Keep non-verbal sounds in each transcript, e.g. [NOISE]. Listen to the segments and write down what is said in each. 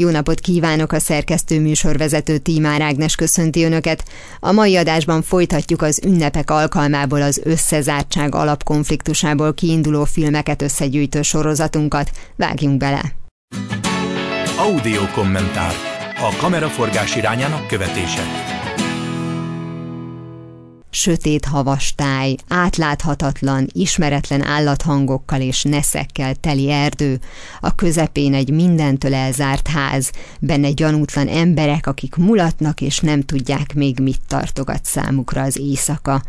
Jó napot kívánok a szerkesztő műsorvezető Tímár Ágnes köszönti Önöket. A mai adásban folytatjuk az ünnepek alkalmából az összezártság alapkonfliktusából kiinduló filmeket összegyűjtő sorozatunkat. Vágjunk bele! Audio kommentár. A kameraforgás irányának követése. Sötét havas táj, átláthatatlan, ismeretlen állathangokkal és neszekkel teli erdő, a közepén egy mindentől elzárt ház, benne gyanútlan emberek, akik mulatnak és nem tudják még mit tartogat számukra az éjszaka.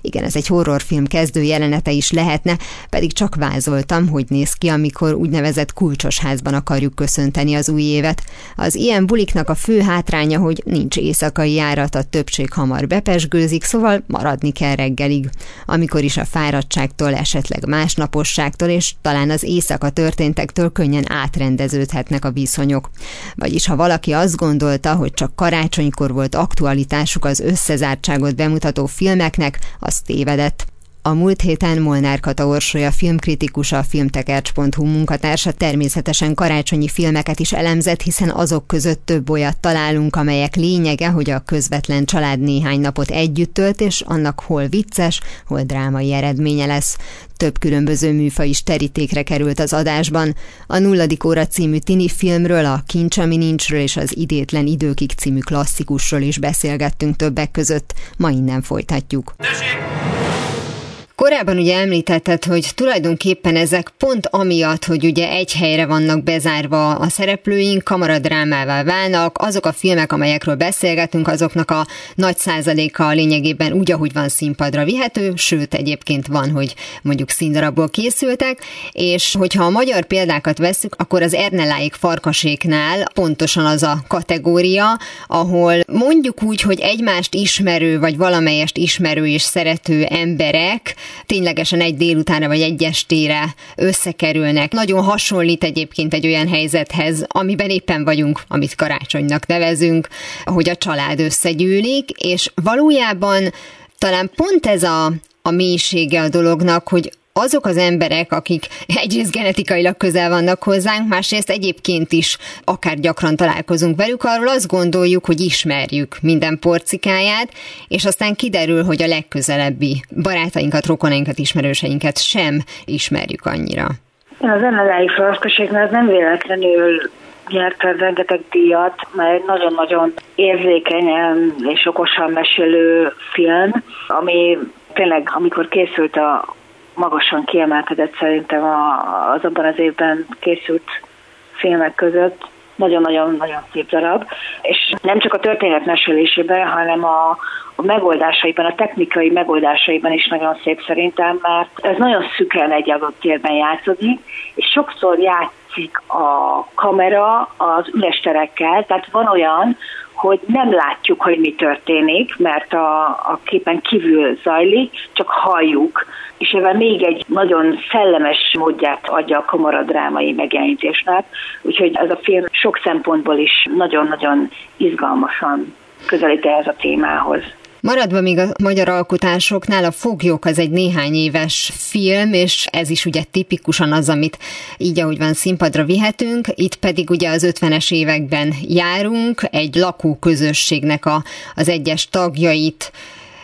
Igen, ez egy horrorfilm kezdő jelenete is lehetne, pedig csak vázoltam, hogy néz ki, amikor úgynevezett kulcsos házban akarjuk köszönteni az új évet. Az ilyen buliknak a fő hátránya, hogy nincs éjszakai járat, a többség hamar bepesgőzik, szóval maradni kell reggelig. Amikor is a fáradtságtól, esetleg másnaposságtól és talán az éjszaka történtektől könnyen átrendeződhetnek a viszonyok. Vagyis ha valaki azt gondolta, hogy csak karácsonykor volt aktualitásuk az összezártságot bemutató filmeknek, az tévedett. A múlt héten Molnár Kata Orsolya filmkritikusa, a filmtekercs.hu munkatársa természetesen karácsonyi filmeket is elemzett, hiszen azok között több olyat találunk, amelyek lényege, hogy a közvetlen család néhány napot együtt tölt, és annak hol vicces, hol drámai eredménye lesz. Több különböző műfaj is terítékre került az adásban. A Nulladik óra című tini filmről, a Kincs, ami nincsről és az Idétlen időkig című klasszikusról is beszélgettünk többek között. Ma innen folytatjuk. Tessék! Korábban ugye említetted, hogy tulajdonképpen ezek pont amiatt, hogy ugye egy helyre vannak bezárva a szereplőink, kamaradrámává válnak, azok a filmek, amelyekről beszélgetünk, azoknak a nagy százaléka lényegében úgy, ahogy van színpadra vihető, sőt egyébként van, hogy mondjuk színdarabból készültek, és hogyha a magyar példákat veszük, akkor az Erneláik farkaséknál pontosan az a kategória, ahol mondjuk úgy, hogy egymást ismerő, vagy valamelyest ismerő és szerető emberek ténylegesen egy délutánra vagy egy estére összekerülnek. Nagyon hasonlít egyébként egy olyan helyzethez, amiben éppen vagyunk, amit karácsonynak nevezünk, hogy a család összegyűlik, és valójában talán pont ez a, a mélysége a dolognak, hogy azok az emberek, akik egyrészt genetikailag közel vannak hozzánk, másrészt egyébként is akár gyakran találkozunk velük, arról azt gondoljuk, hogy ismerjük minden porcikáját, és aztán kiderül, hogy a legközelebbi barátainkat, rokonainkat, ismerőseinket sem ismerjük annyira. Az Ennelei Fraszkoséknál nem véletlenül nyert rengeteg díjat, mert egy nagyon-nagyon érzékenyen és okosan mesélő film, ami tényleg, amikor készült a magasan kiemelkedett szerintem az abban az évben készült filmek között. Nagyon-nagyon-nagyon szép darab. És nem csak a történet mesélésében, hanem a, a megoldásaiban, a technikai megoldásaiban is nagyon szép szerintem, mert ez nagyon szükren egy adott térben játszódik, és sokszor játszik a kamera az üres terekkel, tehát van olyan, hogy nem látjuk, hogy mi történik, mert a, a képen kívül zajlik, csak halljuk, és ebben még egy nagyon szellemes módját adja a kamaradrámai megjelenítésnek, úgyhogy ez a film sok szempontból is nagyon-nagyon izgalmasan közelít ehhez a témához. Maradva még a magyar alkotásoknál, a Foglyok az egy néhány éves film, és ez is ugye tipikusan az, amit így, ahogy van színpadra vihetünk. Itt pedig ugye az 50-es években járunk, egy lakóközösségnek a, az egyes tagjait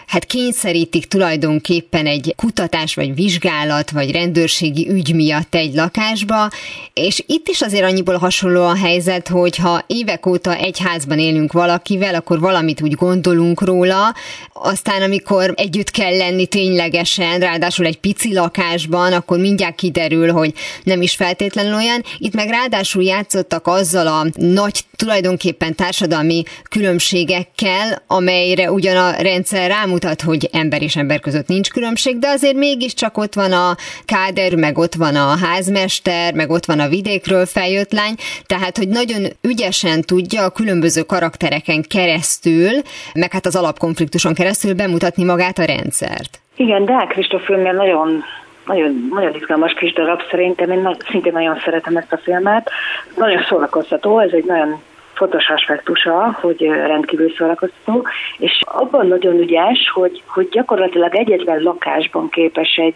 hát kényszerítik tulajdonképpen egy kutatás, vagy vizsgálat, vagy rendőrségi ügy miatt egy lakásba, és itt is azért annyiból hasonló a helyzet, hogy ha évek óta egy házban élünk valakivel, akkor valamit úgy gondolunk róla, aztán amikor együtt kell lenni ténylegesen, ráadásul egy pici lakásban, akkor mindjárt kiderül, hogy nem is feltétlenül olyan. Itt meg ráadásul játszottak azzal a nagy tulajdonképpen társadalmi különbségekkel, amelyre ugyan a rendszer rámutat, mutat, hogy ember és ember között nincs különbség, de azért mégiscsak ott van a káder, meg ott van a házmester, meg ott van a vidékről feljött lány, tehát hogy nagyon ügyesen tudja a különböző karaktereken keresztül, meg hát az alapkonfliktuson keresztül bemutatni magát a rendszert. Igen, de Kristóf filmnél nagyon nagyon, nagyon izgalmas kis darab szerintem, én szintén nagyon szeretem ezt a filmet. Nagyon szórakoztató, ez egy nagyon fontos aspektusa, hogy rendkívül szórakoztató, és abban nagyon ügyes, hogy, hogy gyakorlatilag egyetlen lakásban képes egy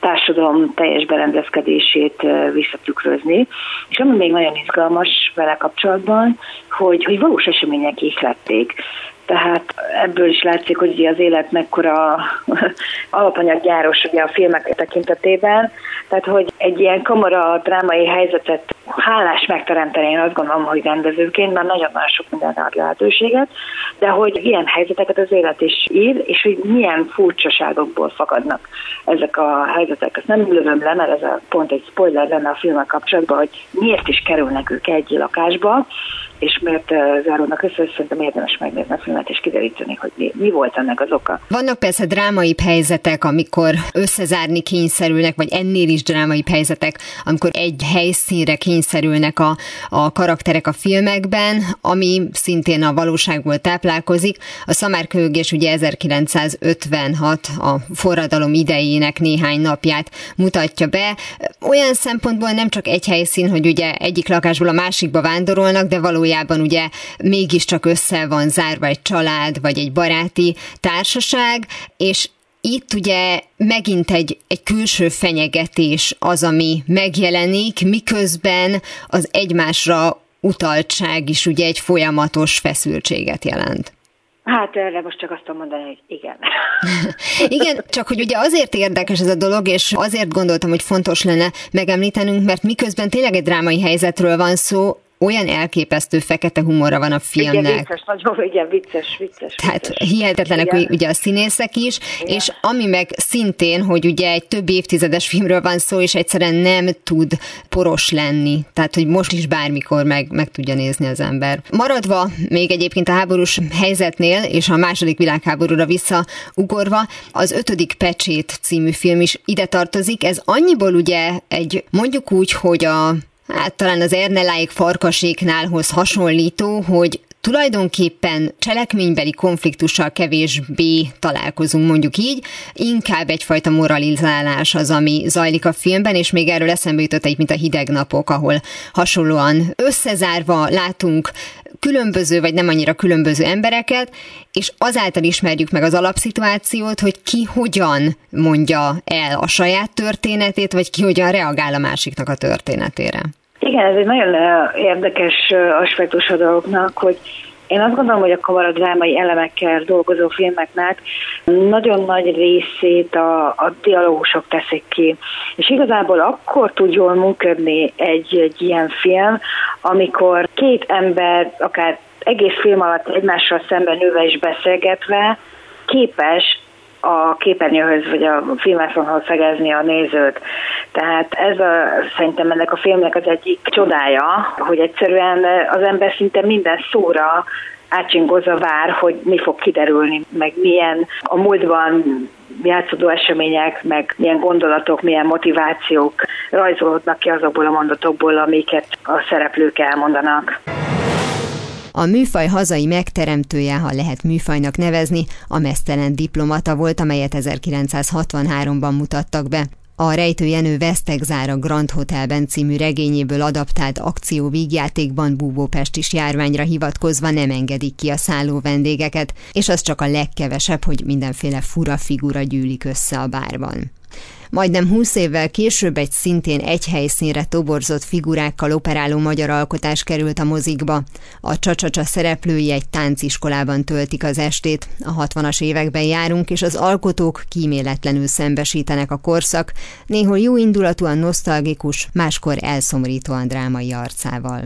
társadalom teljes berendezkedését visszatükrözni. És ami még nagyon izgalmas vele kapcsolatban, hogy, hogy valós események ihlették. Tehát ebből is látszik, hogy az élet mekkora [LAUGHS] alapanyaggyáros ugye a filmek tekintetében. Tehát, hogy egy ilyen kamara drámai helyzetet hálás megteremteni, én azt gondolom, hogy rendezőként, mert nagyon-nagyon sok minden ad lehetőséget, de hogy ilyen helyzeteket az élet is ír, és hogy milyen furcsaságokból fakadnak ezek a helyzetek. Ezt nem lövöm le, mert ez a pont egy spoiler lenne a filmek kapcsolatban, hogy miért is kerülnek ők egy lakásba, és mert záródnak össze, szerintem érdemes megnézni a filmet és kideríteni, hogy mi, mi volt ennek az oka. Vannak persze drámai helyzetek, amikor összezárni kényszerülnek, vagy ennél is drámai helyzetek, amikor egy helyszínre kényszerülnek a, a karakterek a filmekben, ami szintén a valóságból táplálkozik. A szamárköhögés ugye 1956 a forradalom idejének néhány napját mutatja be. Olyan szempontból nem csak egy helyszín, hogy ugye egyik lakásból a másikba vándorolnak, de valójában valójában ugye mégiscsak össze van zárva egy család, vagy egy baráti társaság, és itt ugye megint egy, egy külső fenyegetés az, ami megjelenik, miközben az egymásra utaltság is ugye egy folyamatos feszültséget jelent. Hát erre most csak azt tudom mondani, hogy igen. [LAUGHS] igen, csak hogy ugye azért érdekes ez a dolog, és azért gondoltam, hogy fontos lenne megemlítenünk, mert miközben tényleg egy drámai helyzetről van szó, olyan elképesztő fekete humora van a filmnek. Igen, vicces, nagyon igen, vicces, vicces. Tehát vicces. hihetetlenek igen. ugye a színészek is, igen. és ami meg szintén, hogy ugye egy több évtizedes filmről van szó, és egyszerűen nem tud poros lenni. Tehát, hogy most is bármikor meg, meg tudja nézni az ember. Maradva még egyébként a háborús helyzetnél, és a második világháborúra visszaugorva, az ötödik pecsét című film is ide tartozik. Ez annyiból ugye egy, mondjuk úgy, hogy a hát talán az Erneláik farkaséknálhoz hasonlító, hogy tulajdonképpen cselekménybeli konfliktussal kevésbé találkozunk, mondjuk így, inkább egyfajta moralizálás az, ami zajlik a filmben, és még erről eszembe jutott egy, mint a hideg napok, ahol hasonlóan összezárva látunk különböző, vagy nem annyira különböző embereket, és azáltal ismerjük meg az alapszituációt, hogy ki hogyan mondja el a saját történetét, vagy ki hogyan reagál a másiknak a történetére. Igen, ez egy nagyon érdekes aspektus a dolgoknak, hogy én azt gondolom, hogy a kamaradrámai elemekkel dolgozó filmeknek nagyon nagy részét a, a dialógusok teszik ki. És igazából akkor tud jól működni egy, egy ilyen film, amikor két ember, akár egész film alatt egymással szemben nőve is beszélgetve, képes a képernyőhöz vagy a filmászonhoz szegezni a nézőt. Tehát ez a, szerintem ennek a filmnek az egyik csodája, hogy egyszerűen az ember szinte minden szóra átsingozza vár, hogy mi fog kiderülni, meg milyen a múltban játszódó események, meg milyen gondolatok, milyen motivációk rajzolódnak ki azokból a mondatokból, amiket a szereplők elmondanak. A műfaj hazai megteremtője, ha lehet műfajnak nevezni, a mesztelen diplomata volt, amelyet 1963-ban mutattak be. A Rejtő Jenő Vesztegzár a Grand Hotelben című regényéből adaptált akció vígjátékban Búvópest is járványra hivatkozva nem engedik ki a szálló vendégeket, és az csak a legkevesebb, hogy mindenféle fura figura gyűlik össze a bárban. Majdnem húsz évvel később egy szintén egy helyszínre toborzott figurákkal operáló magyar alkotás került a mozikba. A csacsacsa szereplői egy tánciskolában töltik az estét. A 60-as években járunk, és az alkotók kíméletlenül szembesítenek a korszak, néhol jó indulatúan nosztalgikus, máskor elszomorítóan drámai arcával.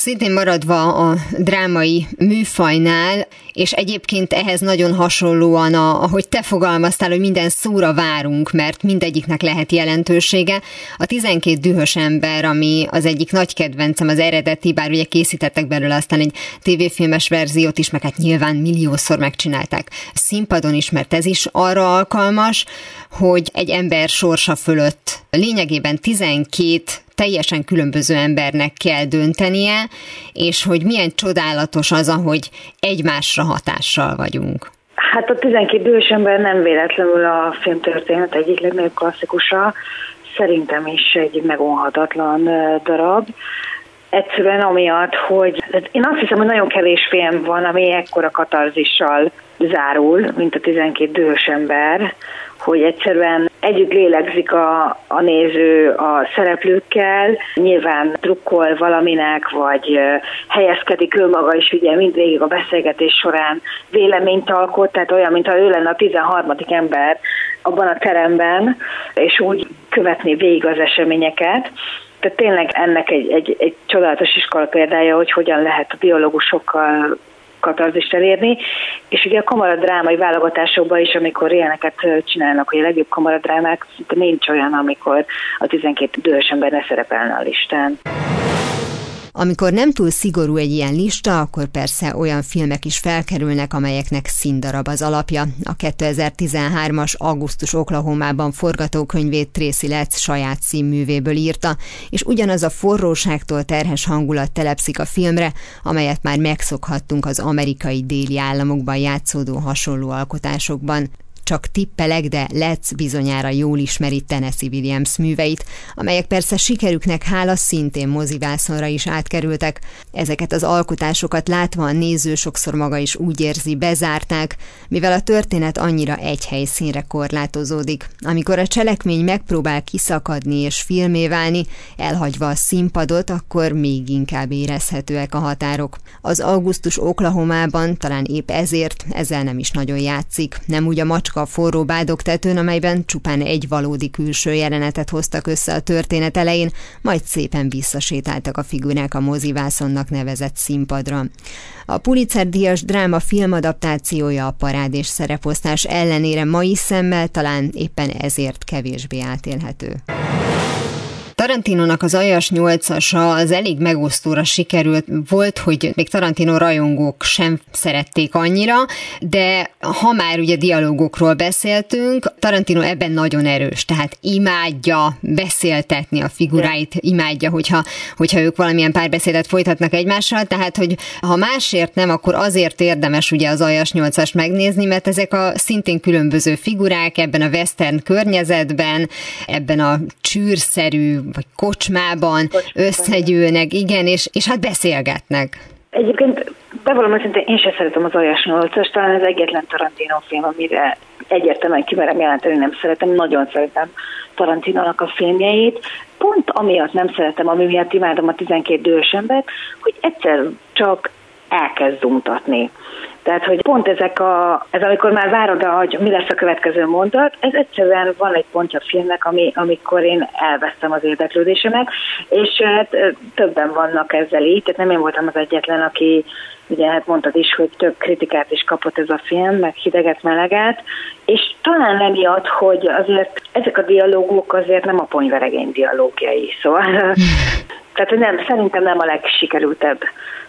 Szintén maradva a drámai műfajnál, és egyébként ehhez nagyon hasonlóan, a, ahogy te fogalmaztál, hogy minden szóra várunk, mert mindegyiknek lehet jelentősége. A 12 dühös ember, ami az egyik nagy kedvencem, az eredeti, bár ugye készítettek belőle aztán egy tévéfilmes verziót is, meg hát nyilván milliószor megcsinálták színpadon is, mert ez is arra alkalmas, hogy egy ember sorsa fölött lényegében 12 teljesen különböző embernek kell döntenie, és hogy milyen csodálatos az, ahogy egymásra hatással vagyunk. Hát a 12 bős ember nem véletlenül a filmtörténet egyik legnagyobb klasszikusa, szerintem is egy megonhatatlan darab. Egyszerűen amiatt, hogy én azt hiszem, hogy nagyon kevés film van, ami ekkora katarzissal zárul, mint a 12 dühös ember, hogy egyszerűen együtt lélegzik a, a néző a szereplőkkel, nyilván trukkol valaminek, vagy helyezkedik ő maga is ugye mindvégig a beszélgetés során véleményt alkot, tehát olyan, mintha ő lenne a 13. ember abban a teremben, és úgy követni végig az eseményeket. Tehát tényleg ennek egy, egy, egy csodálatos iskola példája, hogy hogyan lehet a biológusokkal katarzist elérni, és ugye a kamaradrámai válogatásokban is, amikor ilyeneket csinálnak, hogy a legjobb kamaradrámák, nincs olyan, amikor a 12 idős ember ne szerepelne a listán. Amikor nem túl szigorú egy ilyen lista, akkor persze olyan filmek is felkerülnek, amelyeknek színdarab az alapja. A 2013-as Augusztus Oklahomában forgatókönyvét Tracy Letts saját színművéből írta, és ugyanaz a forróságtól terhes hangulat telepszik a filmre, amelyet már megszokhattunk az amerikai déli államokban játszódó hasonló alkotásokban csak tippelek, de Let's bizonyára jól ismeri Tennessee Williams műveit, amelyek persze sikerüknek hála szintén mozivászonra is átkerültek. Ezeket az alkotásokat látva a néző sokszor maga is úgy érzi, bezárták, mivel a történet annyira egy helyszínre korlátozódik. Amikor a cselekmény megpróbál kiszakadni és filmé válni, elhagyva a színpadot, akkor még inkább érezhetőek a határok. Az augusztus Oklahomában talán épp ezért ezzel nem is nagyon játszik. Nem úgy a macska a forró bádogtetőn, amelyben csupán egy valódi külső jelenetet hoztak össze a történet elején, majd szépen visszasétáltak a figurák a mozivászonnak nevezett színpadra. A Pulitzer díjas dráma filmadaptációja a parád és szereposztás ellenére mai szemmel talán éppen ezért kevésbé átélhető. Tarantinónak az Ajas 8-asa az elég megosztóra sikerült. Volt, hogy még Tarantino rajongók sem szerették annyira, de ha már ugye dialógokról beszéltünk, Tarantino ebben nagyon erős, tehát imádja beszéltetni a figuráit, imádja, hogyha, hogyha ők valamilyen párbeszédet folytatnak egymással, tehát hogy ha másért nem, akkor azért érdemes ugye az Ajas 8-as megnézni, mert ezek a szintén különböző figurák ebben a western környezetben, ebben a csűrszerű vagy kocsmában, kocsmában összegyűlnek, igen, és, és hát beszélgetnek. Egyébként bevallom őszintén, én sem szeretem az Olyas 8 talán az egyetlen Tarantino film, amire egyértelműen kimerem jelenteni, nem szeretem, nagyon szeretem Tarantinónak a filmjeit. Pont amiatt nem szeretem, ami miatt imádom a 12 dős embert, hogy egyszer csak elkezd mutatni. Tehát, hogy pont ezek a, ez amikor már várod, hogy mi lesz a következő mondat, ez egyszerűen van egy pontja a filmnek, ami, amikor én elvesztem az érdeklődésemet, és hát többen vannak ezzel így, tehát nem én voltam az egyetlen, aki ugye hát mondtad is, hogy több kritikát is kapott ez a film, meg hideget, meleget, és talán emiatt, hogy azért ezek a dialógok azért nem a ponyveregény dialógiai, szóval. [LAUGHS] Tehát nem, szerintem nem a legsikerültebb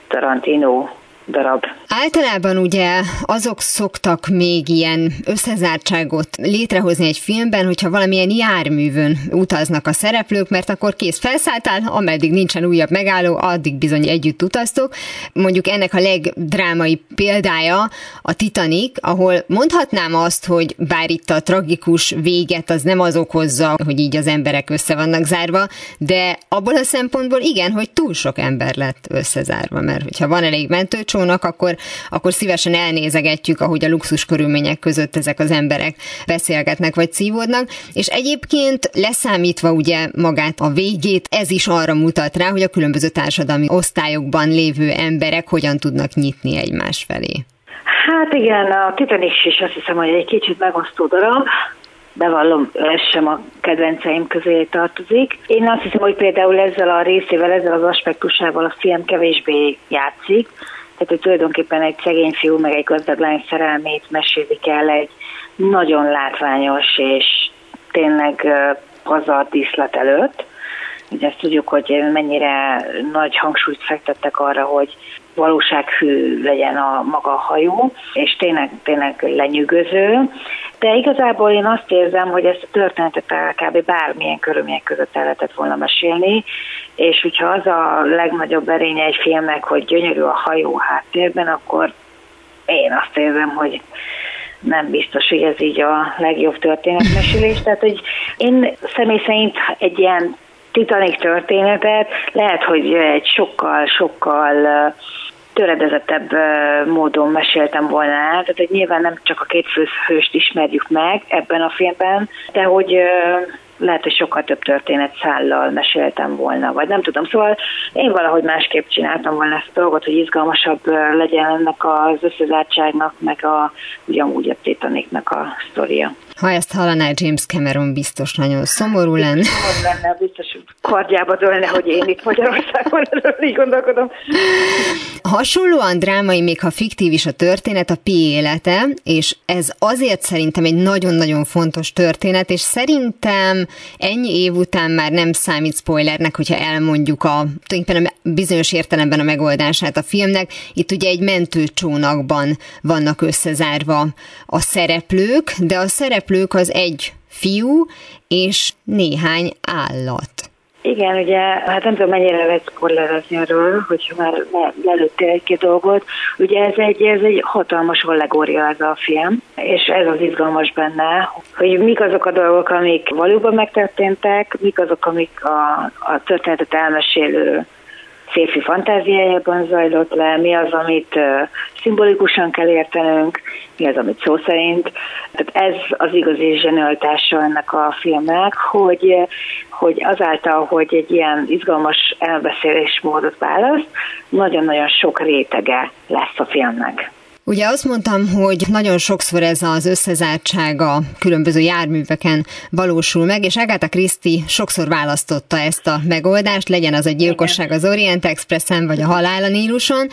Tarantino darab. Általában ugye azok szoktak még ilyen összezártságot létrehozni egy filmben, hogyha valamilyen járművön utaznak a szereplők, mert akkor kész felszálltál, ameddig nincsen újabb megálló, addig bizony együtt utaztok. Mondjuk ennek a legdrámai példája a Titanic, ahol mondhatnám azt, hogy bár itt a tragikus véget az nem az okozza, hogy így az emberek össze vannak zárva, de abból a szempontból igen, hogy túl sok ember lett összezárva, mert hogyha van elég mentőcsó, olcsónak, akkor, akkor szívesen elnézegetjük, ahogy a luxus körülmények között ezek az emberek beszélgetnek vagy szívódnak, és egyébként leszámítva ugye magát a végét, ez is arra mutat rá, hogy a különböző társadalmi osztályokban lévő emberek hogyan tudnak nyitni egymás felé. Hát igen, a Titanic is azt hiszem, hogy egy kicsit megosztó darab, bevallom, ez sem a kedvenceim közé tartozik. Én azt hiszem, hogy például ezzel a részével, ezzel az aspektusával a film kevésbé játszik, tehát, hogy tulajdonképpen egy szegény fiú meg egy gazdag lány szerelmét mesélik el egy nagyon látványos és tényleg pazar díszlet előtt. Ugye ezt tudjuk, hogy mennyire nagy hangsúlyt fektettek arra, hogy valósághű legyen a maga hajó, és tényleg, tényleg lenyűgöző. De igazából én azt érzem, hogy ezt a történetet kb. bármilyen körülmények között el lehetett volna mesélni, és hogyha az a legnagyobb erénye egy filmnek, hogy gyönyörű a hajó háttérben, akkor én azt érzem, hogy nem biztos, hogy ez így a legjobb történetmesélés. Tehát, hogy én személy szerint egy ilyen Titanic történetet lehet, hogy egy sokkal-sokkal töredezettebb módon meséltem volna el, tehát hogy nyilván nem csak a két főhőst ismerjük meg ebben a filmben, de hogy lehet, hogy sokkal több történet szállal meséltem volna, vagy nem tudom. Szóval én valahogy másképp csináltam volna ezt a dolgot, hogy izgalmasabb legyen ennek az összezártságnak, meg a, ugyanúgy a Titanicnak a sztoria. Ha ezt hallaná James Cameron, biztos nagyon szomorú lenne. Szomorú lenne, biztos kardjába dőlne, hogy én itt Magyarországon így gondolkodom. Hasonlóan drámai, még ha fiktív is a történet, a Pi élete, és ez azért szerintem egy nagyon-nagyon fontos történet, és szerintem ennyi év után már nem számít spoilernek, hogyha elmondjuk a, tulajdonképpen a bizonyos értelemben a megoldását a filmnek. Itt ugye egy mentőcsónakban vannak összezárva a szereplők, de a szereplők az egy fiú és néhány állat. Igen, ugye, hát nem tudom mennyire lehet korlátozni arról, hogyha már lelőttél egy-két dolgot. Ugye ez egy, ez egy hatalmas allegória ez a film, és ez az izgalmas benne, hogy mik azok a dolgok, amik valóban megtörténtek, mik azok, amik a, a történetet elmesélő férfi fantáziájában zajlott le, mi az, amit szimbolikusan kell értenünk, mi az, amit szó szerint. Tehát ez az igazi zsenialitása ennek a filmnek, hogy, hogy azáltal, hogy egy ilyen izgalmas elbeszélésmódot választ, nagyon-nagyon sok rétege lesz a filmnek. Ugye azt mondtam, hogy nagyon sokszor ez az összezártsága különböző járműveken valósul meg, és Agatha Christie sokszor választotta ezt a megoldást, legyen az a gyilkosság az Orient Expressen, vagy a halál a Níluson.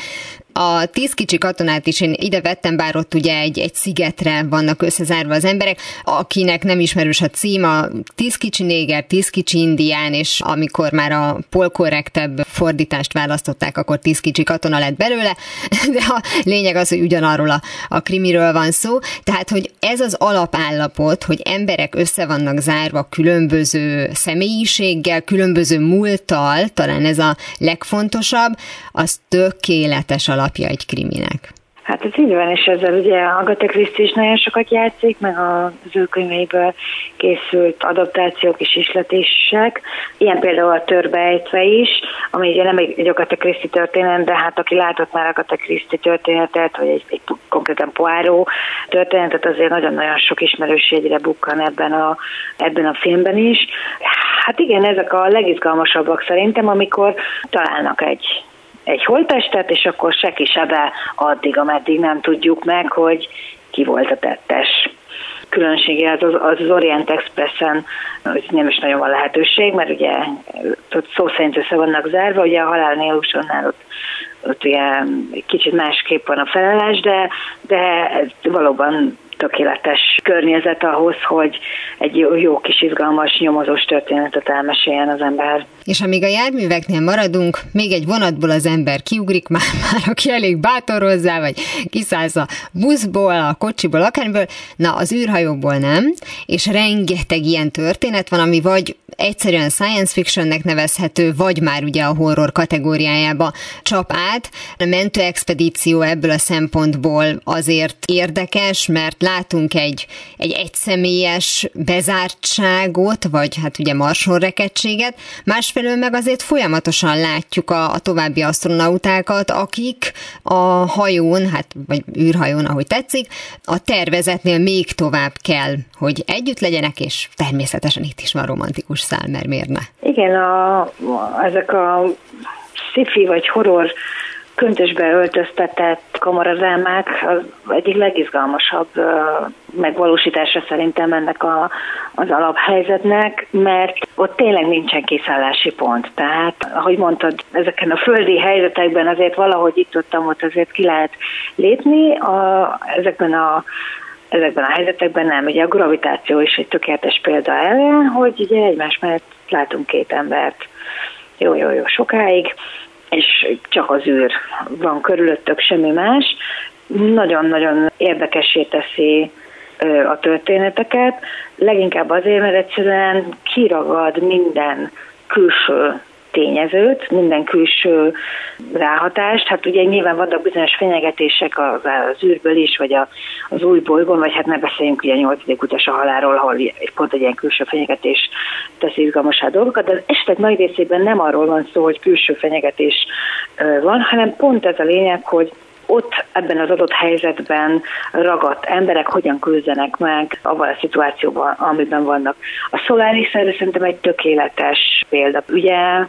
A tíz kicsi katonát is én ide vettem, bár ott ugye egy, egy szigetre vannak összezárva az emberek, akinek nem ismerős a cím, a tíz kicsi néger, tíz kicsi indián, és amikor már a polkorrektebb fordítást választották, akkor tíz kicsi katona lett belőle, [LAUGHS] de a lényeg az, hogy ugyanarról a, a krimiről van szó, tehát, hogy ez az alapállapot, hogy emberek össze vannak zárva különböző személyiséggel, különböző múlttal, talán ez a legfontosabb, az tökéletes alap alapja egy kriminek. Hát ez így van, és ezzel ugye Agatha Christie is nagyon sokat játszik, meg az ő könyveiből készült adaptációk és isletések. Ilyen például a Törbejtve is, ami ugye nem egy, egy Agatha Christie történet, de hát aki látott már Agatha Christie történetet, vagy egy, egy konkrétan Poirot történetet, azért nagyon-nagyon sok ismerőségre bukkan ebben a, ebben a filmben is. Hát igen, ezek a legizgalmasabbak szerintem, amikor találnak egy egy holttestet, és akkor se kisebe addig, ameddig nem tudjuk meg, hogy ki volt a tettes. Különbsége az, az, az Orient Expressen, hogy nem is nagyon van lehetőség, mert ugye ott szó szerint össze vannak zárva, ugye a halál Nélúsonnál ott, ott ugye kicsit másképp van a felelés, de, de valóban tökéletes környezet ahhoz, hogy egy jó, jó kis izgalmas nyomozós történetet elmeséljen az ember. És amíg a járműveknél maradunk, még egy vonatból az ember kiugrik [LAUGHS] már, már aki elég bátor hozzá, vagy kiszállsz a buszból, a kocsiból, akármiből, na az űrhajóból nem, és rengeteg ilyen történet van, ami vagy egyszerűen science fictionnek nevezhető, vagy már ugye a horror kategóriájába csap át. A mentőexpedíció ebből a szempontból azért érdekes, mert látunk egy, egy egyszemélyes bezártságot, vagy hát ugye marsonrekedtséget, másfelől meg azért folyamatosan látjuk a, a további astronautákat, akik a hajón, hát vagy űrhajón, ahogy tetszik, a tervezetnél még tovább kell, hogy együtt legyenek, és természetesen itt is van romantikus szál, mert miért? Igen, a, ezek a sci vagy horror köntösbe öltöztetett kamarazámák az egyik legizgalmasabb megvalósítása szerintem ennek a, az alaphelyzetnek, mert ott tényleg nincsen kiszállási pont. Tehát, ahogy mondtad, ezeken a földi helyzetekben azért valahogy itt ott, ott azért ki lehet lépni, a, ezekben a ezekben a helyzetekben nem. Ugye a gravitáció is egy tökéletes példa erre, hogy ugye egymás mellett látunk két embert jó-jó-jó sokáig, és csak az űr van körülöttök, semmi más. Nagyon-nagyon érdekessé teszi a történeteket, leginkább azért, mert egyszerűen kiragad minden külső tényezőt, minden külső ráhatást. Hát ugye nyilván vannak bizonyos fenyegetések az, az űrből is, vagy a, az új bolygón, vagy hát ne beszéljünk ugye a nyolcadik utas a halálról, ahol pont egy ilyen külső fenyegetés tesz izgalmasá dolgokat, de az esetek nagy részében nem arról van szó, hogy külső fenyegetés van, hanem pont ez a lényeg, hogy ott ebben az adott helyzetben ragadt emberek hogyan küzdenek meg abban a szituációban, amiben vannak. A Solaris szerintem egy tökéletes példa. Ugye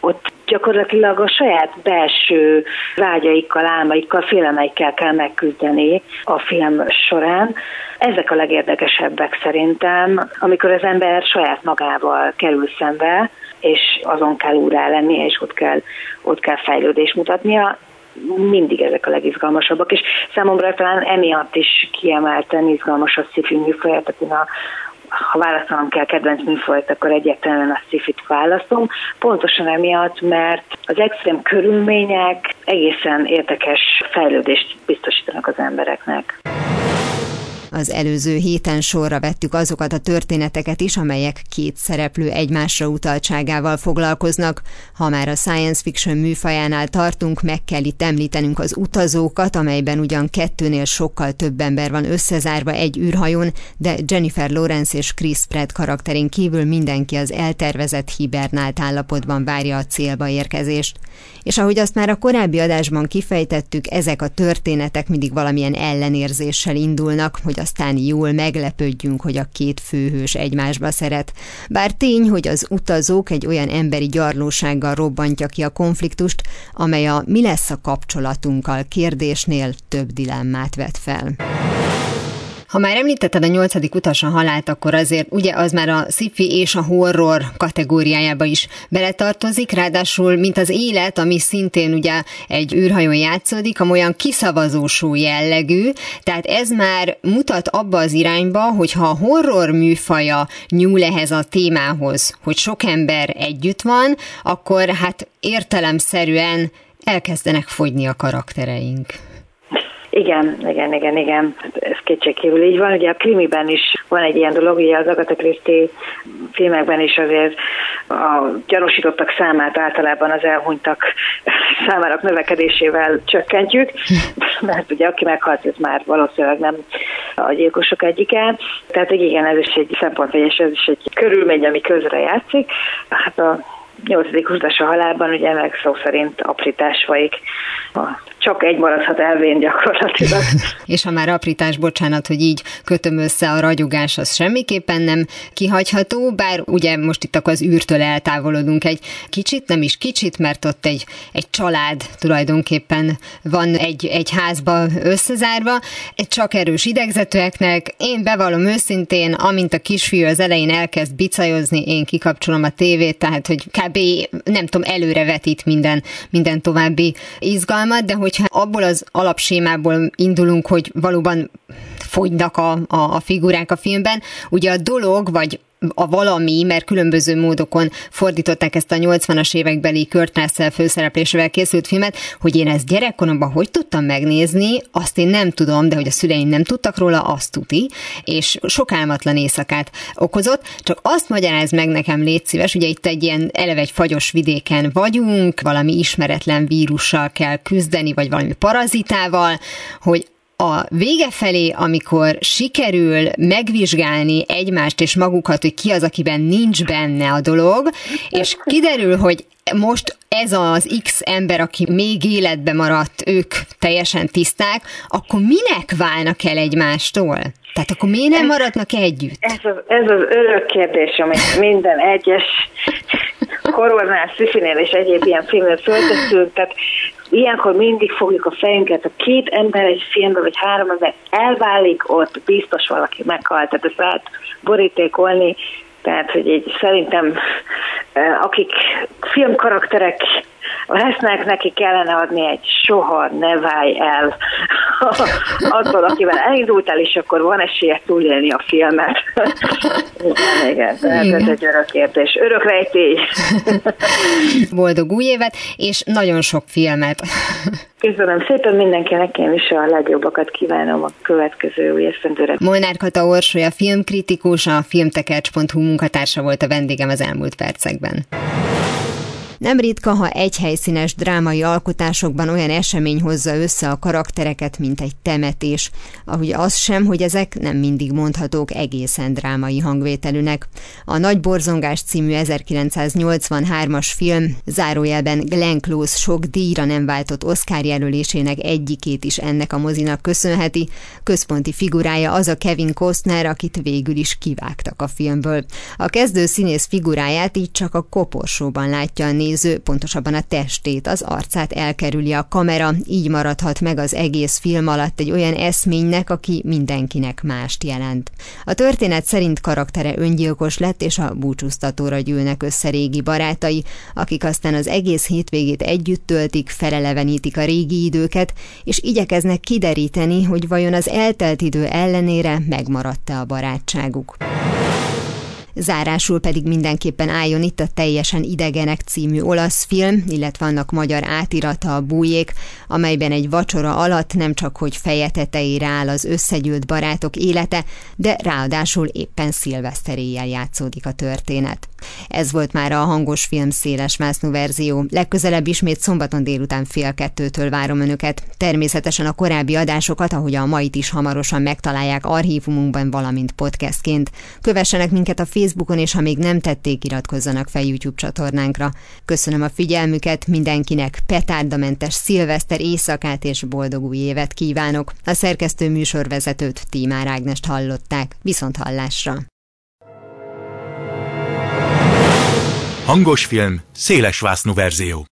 ott gyakorlatilag a saját belső vágyaikkal, álmaikkal, félelmeikkel kell megküzdeni a film során. Ezek a legérdekesebbek szerintem, amikor az ember saját magával kerül szembe, és azon kell úrá lennie, és ott kell, ott kell fejlődést mutatnia mindig ezek a legizgalmasabbak, és számomra talán emiatt is kiemelten izgalmas a sci-fi műfajat, tehát én a, ha válaszolnom kell kedvenc műfajt, akkor egyértelműen a sci választom. Pontosan emiatt, mert az extrém körülmények egészen érdekes fejlődést biztosítanak az embereknek. Az előző héten sorra vettük azokat a történeteket is, amelyek két szereplő egymásra utaltságával foglalkoznak. Ha már a science fiction műfajánál tartunk, meg kell itt említenünk az utazókat, amelyben ugyan kettőnél sokkal több ember van összezárva egy űrhajón, de Jennifer Lawrence és Chris Pratt karakterén kívül mindenki az eltervezett hibernált állapotban várja a célba érkezést. És ahogy azt már a korábbi adásban kifejtettük, ezek a történetek mindig valamilyen ellenérzéssel indulnak, hogy aztán jól meglepődjünk, hogy a két főhős egymásba szeret. Bár tény, hogy az utazók egy olyan emberi gyarlósággal robbantja ki a konfliktust, amely a mi lesz a kapcsolatunkkal kérdésnél több dilemmát vet fel. Ha már említetted a nyolcadik utas a halált, akkor azért ugye az már a sci és a horror kategóriájába is beletartozik, ráadásul, mint az élet, ami szintén ugye egy űrhajón játszódik, amolyan kiszavazósú jellegű, tehát ez már mutat abba az irányba, hogy ha a horror műfaja nyúl ehhez a témához, hogy sok ember együtt van, akkor hát értelemszerűen elkezdenek fogyni a karaktereink. Igen, igen, igen, igen. Ez kétségkívül így van. Ugye a krimiben is van egy ilyen dolog, ugye az Agatha Christie filmekben is azért a gyanúsítottak számát általában az elhunytak [LAUGHS] számának növekedésével csökkentjük, [LAUGHS] mert ugye aki meghalt, ez már valószínűleg nem a gyilkosok egyike. Tehát igen, ez is egy szempont, és ez is egy körülmény, ami közre játszik. Hát a nyolcadik húzás a halálban ugye meg szó szerint aprítás folyik a csak egy maradhat elvén gyakorlatilag. [LAUGHS] És ha már aprítás, bocsánat, hogy így kötöm össze a ragyogás, az semmiképpen nem kihagyható, bár ugye most itt akkor az űrtől eltávolodunk egy kicsit, nem is kicsit, mert ott egy, egy család tulajdonképpen van egy, egy házba összezárva, csak erős idegzetőeknek. Én bevallom őszintén, amint a kisfiú az elején elkezd bicajozni, én kikapcsolom a tévét, tehát hogy kb. nem tudom, előre vetít minden, minden további izgalmat, de hogy hogyha abból az alapsémából indulunk, hogy valóban fogynak a, a, a figurák a filmben, ugye a dolog, vagy a valami, mert különböző módokon fordították ezt a 80-as évekbeli Kurt Russell főszereplésével készült filmet, hogy én ezt gyerekkoromban hogy tudtam megnézni, azt én nem tudom, de hogy a szüleim nem tudtak róla, azt tuti, és sok álmatlan éjszakát okozott, csak azt magyaráz meg nekem, légy szíves, ugye itt egy ilyen eleve egy fagyos vidéken vagyunk, valami ismeretlen vírussal kell küzdeni, vagy valami parazitával, hogy a vége felé, amikor sikerül megvizsgálni egymást és magukat, hogy ki az, akiben nincs benne a dolog, és kiderül, hogy most ez az X ember, aki még életbe maradt, ők teljesen tiszták, akkor minek válnak el egymástól? Tehát akkor miért nem maradnak együtt? Ez az, ez az örök kérdés, amit minden egyes koronás, szifinél és egyéb ilyen filmnél föltettünk, tehát ilyenkor mindig fogjuk a fejünket, a két ember egy filmben, vagy három ember elválik, ott biztos valaki meghalt, tehát ezt lehet borítékolni, tehát, hogy egy, szerintem akik filmkarakterek lesznek, neki kellene adni egy soha ne válj el [LAUGHS] attól, akivel elindultál, és akkor van esélye túlélni a filmet. [LAUGHS] igen, igen, tehát ez egy örök kérdés. Örök rejtély. [LAUGHS] Boldog új évet, és nagyon sok filmet. Köszönöm szépen mindenkinek, én is a legjobbakat kívánom a következő új esztendőre. Molnár Kata Orsolya filmkritikus, a filmtekercs.hu munkatársa volt a vendégem az elmúlt percekben. Nem ritka, ha egy helyszínes drámai alkotásokban olyan esemény hozza össze a karaktereket, mint egy temetés, ahogy az sem, hogy ezek nem mindig mondhatók egészen drámai hangvételűnek. A Nagy Borzongás című 1983-as film zárójelben Glenn Close sok díjra nem váltott Oscar jelölésének egyikét is ennek a mozinak köszönheti. Központi figurája az a Kevin Costner, akit végül is kivágtak a filmből. A kezdő színész figuráját így csak a koporsóban látja a néző, pontosabban a testét, az arcát elkerüli a kamera, így maradhat meg az egész film alatt egy olyan eszménynek, aki mindenkinek mást jelent. A történet szerint karaktere öngyilkos lett, és a búcsúztatóra gyűlnek össze régi barátai, akik aztán az egész hétvégét együtt töltik, felelevenítik a régi időket, és igyekeznek kideríteni, hogy vajon az eltelt idő ellenére megmaradt-e a barátságuk. Zárásul pedig mindenképpen álljon itt a Teljesen idegenek című olasz film, illetve annak magyar átirata a Bújék, amelyben egy vacsora alatt nem csak hogy feje tetejére áll az összegyűlt barátok élete, de ráadásul éppen szilveszteréjel játszódik a történet. Ez volt már a hangos film széles másznú verzió. Legközelebb ismét szombaton délután fél kettőtől várom önöket. Természetesen a korábbi adásokat, ahogy a mait is hamarosan megtalálják archívumunkban, valamint podcastként. Kövessenek minket a Facebookon, és ha még nem tették, iratkozzanak fel YouTube csatornánkra. Köszönöm a figyelmüket, mindenkinek petárdamentes szilveszter éjszakát és boldog új évet kívánok. A szerkesztő műsorvezetőt Tímár Ágnest hallották. Viszont hallásra! Hangos film, széles verzió.